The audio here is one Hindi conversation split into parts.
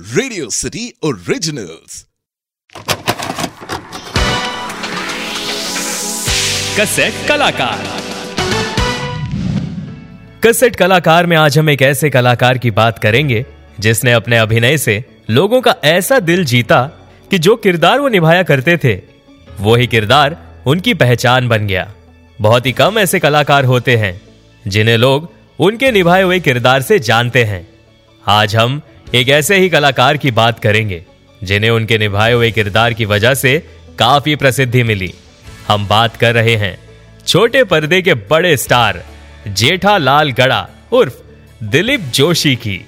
रेडियो सिटी ओरिजिनल्स कसेट कलाकार। कसेट कलाकार में आज हम एक ऐसे कलाकार की बात करेंगे, जिसने अपने अभिनय से लोगों का ऐसा दिल जीता कि जो किरदार वो निभाया करते थे, वो ही किरदार उनकी पहचान बन गया। बहुत ही कम ऐसे कलाकार होते हैं, जिन्हें लोग उनके निभाए हुए किरदार से जानते हैं। आज हम एक ऐसे ही कलाकार की बात करेंगे, जिन्हें उनके निभाए हुए किरदार की वजह से काफ़ी प्रसिद्धि मिली। हम बात कर रहे हैं छोटे पर्दे के बड़े स्टार जेठा लाल गड़ा उर्फ़ दिलीप जोशी की।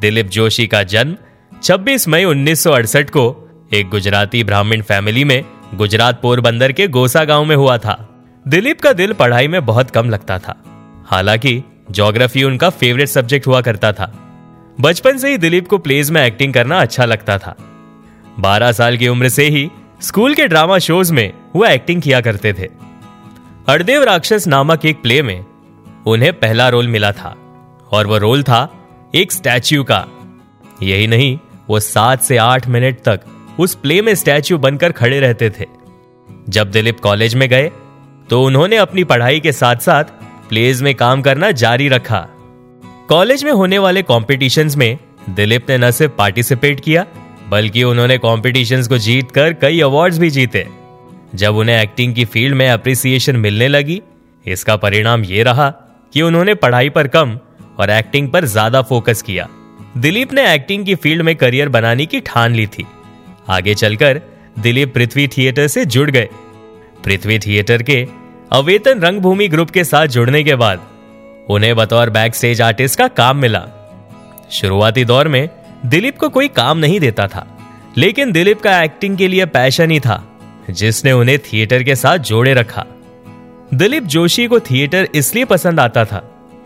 दिलीप जोशी का जन्म 26 मई 1968 को एक गुजराती ब्राह्मण फैमिली में गुजरात पोरबंदर के गोसा गाँव में हुआ था। दिलीप का दिल पढ़ाई में बहुत कम लगता था। हालाँकि, ज्योग्राफी उनका फेवरेट सब्जेक्ट हुआ करता था। बचपन से ही दिलीप को प्लेज में एक्टिंग करना अच्छा लगता था। बारह साल की उम्र से ही स्कूल के ड्रामा शोज़ में वो एक्टिंग किया करते थे। हरदेव राक्षस नामक एक प्ले में उन्हें पहला रोल मिला था और वो रोल था एक स्टैच्यू का। यही नहीं, वो सात से आठ मिनट तक उस प्ले में स्टैच्यू बनकर खड़े रहते थे। जब दिलीप कॉलेज में गए तो उन्होंने अपनी पढ़ाई के साथ साथ प्लेज में काम करना जारी रखा। कॉलेज में होने वाले कॉम्पिटिशन्स में दिलीप ने न सिर्फ़ पार्टिसिपेट किया, बल्कि उन्होंने कॉम्पिटिशन्स को जीत कर कई अवार्ड्स भी जीते। जब उन्हें एक्टिंग की फ़ील्ड में अप्रिसिएशन मिलने लगी, इसका परिणाम ये रहा कि उन्होंने पढ़ाई पर कम और एक्टिंग पर ज़्यादा फोकस किया। दिलीप ने एक्टिंग की फ़ील्ड में करियर बनाने की ठान ली थी। आगे चलकर दिलीप पृथ्वी थिएटर से जुड़ गए। पृथ्वी थिएटर के अवेतन रंगभूमि ग्रुप के साथ जुड़ने के बाद उन्हें बतौर बैक स्टेज आर्टिस्ट का काम मिला। शुरुआती दौर में दिलीप को कोई काम नहीं देता था, लेकिन दिलीप का एक्टिंग के लिए पैशन ही था, जिसने उन्हें थिएटर के साथ जोड़े रखा। दिलीप जोशी को थिएटर इसलिए पसंद आता था,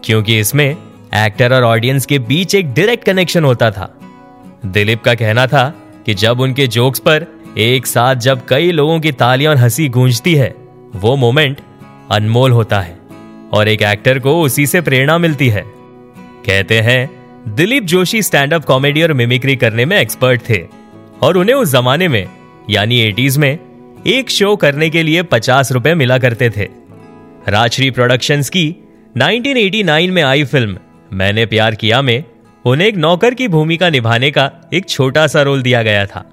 क्योंकि इसमें एक्टर और ऑडियंस के बीच एक डायरेक्ट कनेक्शन होता था। दिलीप का कहना था कि जब उनके जोक्स पर एक साथ जब कई लोगों की तालियाँ और हँसी गूंजती है, वो मोमेंट अनमोल होता है। और एक एक्टर को उसी से प्रेरणा मिलती है। कहते हैं, Dilip Joshi stand up comedy और मिमिक्री करने में एक्सपर्ट थे और उन्हें उस जमाने में, यानी एटीज में, एक शो करने के लिए पचास रुपए मिला करते थे। राजश्री प्रोडक्शंस की 1989 में आई फ़िल्म मैंने प्यार किया में, उन्हें एक नौकर की भूमिका निभाने का एक छोटा सा रोल दिया गया था।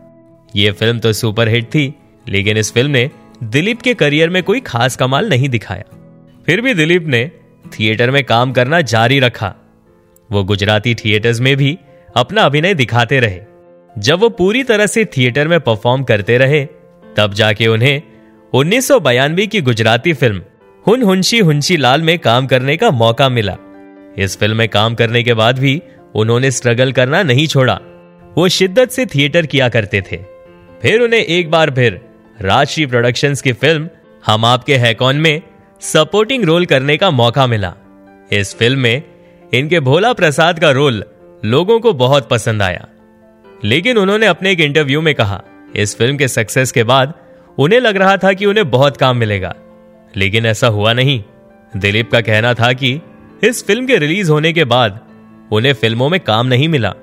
यह फ़िल्म तो सुपरहिट थी, लेकिन इस फ़िल्म ने दिलीप के करियर में कोई खास कमाल नहीं दिखाया। फिर भी दिलीप ने थिएटर में काम करना जारी रखा। वो गुजराती थिएटर्स में भी अपना अभिनय दिखाते रहे। जब वो पूरी तरह से थिएटर में परफॉर्म करते रहे, तब जाके उन्हें उन्नीस की गुजराती फ़िल्म हुन हुंशी हुंशी लाल में काम करने का मौका मिला। इस फ़िल्म में काम करने के बाद भी उन्होंने स्ट्रगल करना नहीं छोड़ा। वो शिद्दत से थिएटर किया करते थे। फिर उन्हें एक बार फिर राजश्री प्रोडक्शंस की फ़िल्म हम आपके हैकॉन में सपोर्टिंग रोल करने का मौका मिला। इस फ़िल्म में इनके भोला प्रसाद का रोल लोगों को बहुत पसंद आया। लेकिन उन्होंने अपने एक इंटरव्यू में कहा, इस फ़िल्म के सक्सेस के बाद उन्हें लग रहा था कि उन्हें बहुत काम मिलेगा। लेकिन ऐसा हुआ नहीं। दिलीप का कहना था कि इस फ़िल्म के रिलीज़ होने के बाद उन्हें फ़िल्मों में काम नहीं मिला।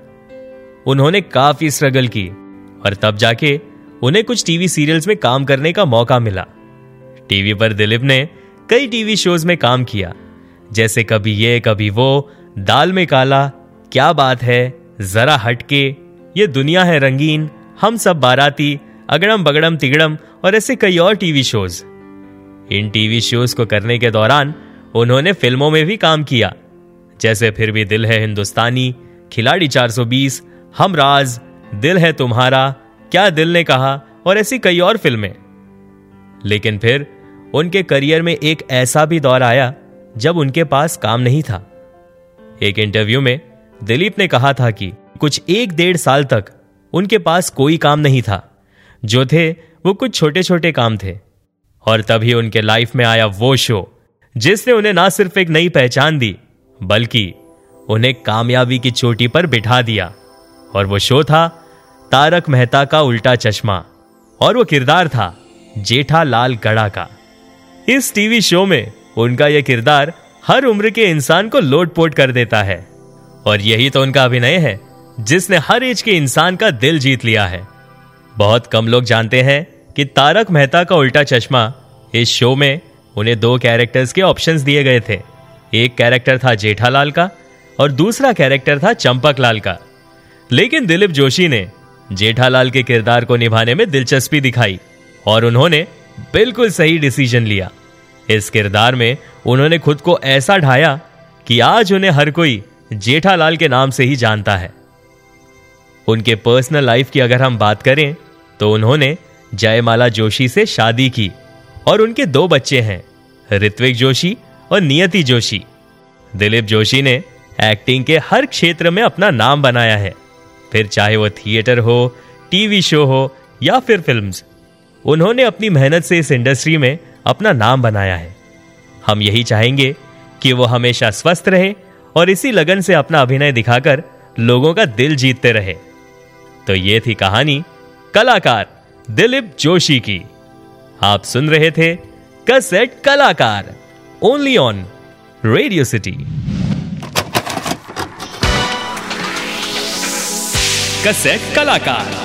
उन्होंने काफ़ी स्ट्रगल की और तब जाके उन्हें कुछ टीवी सीरियल्स में काम करने का मौका मिला। टीवी पर दिलीप ने कई टीवी शोज़ में काम किया। जैसे कभी ये, कभी वो, दाल में काला, क्या बात है, जरा हटके, ये दुनिया है रंगीन, हम सब बाराती, अगड़म बगड़म तिगड़म, और ऐसे कई और टीवी शोज़। इन टीवी शोज़ को करने के दौरान उन्होंने फ़िल्मों में भी काम किया। जैसे फिर भी दिल है हिंदुस्तानी, खिलाड़ी 420 हम राज, दिल है तुम्हारा, क्या दिल ने कहा, और ऐसी कई और फ़िल्में। लेकिन फिर उनके करियर में एक ऐसा भी दौर आया जब उनके पास काम नहीं था। एक इंटरव्यू में दिलीप ने कहा था कि कुछ एक डेढ़ साल तक उनके पास कोई काम नहीं था। जो थे, वो कुछ छोटे छोटे काम थे। और तभी उनके लाइफ में आया वो शो, जिसने उन्हें ना सिर्फ़ एक नई पहचान दी, बल्कि उन्हें कामयाबी की चोटी पर बिठा दिया। और वो शो था तारक मेहता का उल्टा चश्मा, और वो किरदार था जेठा लाल गड़ा का। इस टीवी शो में उनका यह किरदार हर उम्र के इंसान को लोटपोट कर देता है। और यही तो उनका अभिनय है, जिसने हर एज के इंसान का दिल जीत लिया है। बहुत कम लोग जानते हैं कि तारक मेहता का उल्टा चश्मा इस शो में उन्हें दो कैरेक्टर्स के ऑप्शंस दिए गए थे। एक कैरेक्टर था जेठालाल का और दूसरा कैरेक्टर था चंपक लाल का। लेकिन दिलीप जोशी ने जेठालाल के किरदार को निभाने में दिलचस्पी दिखाई और उन्होंने बिल्कुल सही डिसीज़न लिया। इस किरदार में उन्होंने खुद को ऐसा ढाया कि आज उन्हें हर कोई जेठालाल के नाम से ही जानता है। उनके पर्सनल लाइफ की अगर हम बात करें तो उन्होंने जयमाला जोशी से शादी की और उनके दो बच्चे हैं, ऋत्विक जोशी और नियति जोशी। दिलीप जोशी ने एक्टिंग के हर क्षेत्र में अपना नाम बनाया है। फिर चाहे वो थिएटर हो टीवी शो हो या फिर फिल्म्स उन्होंने अपनी मेहनत से इस इंडस्ट्री में अपना नाम बनाया है। हम यही चाहेंगे कि वो हमेशा स्वस्थ रहे और इसी लगन से अपना अभिनय दिखाकर लोगों का दिल जीतते रहे। तो ये थी कहानी कलाकार दिलीप जोशी की। आप सुन रहे थे कसेट कलाकार only on Radio City cassette कलाकार।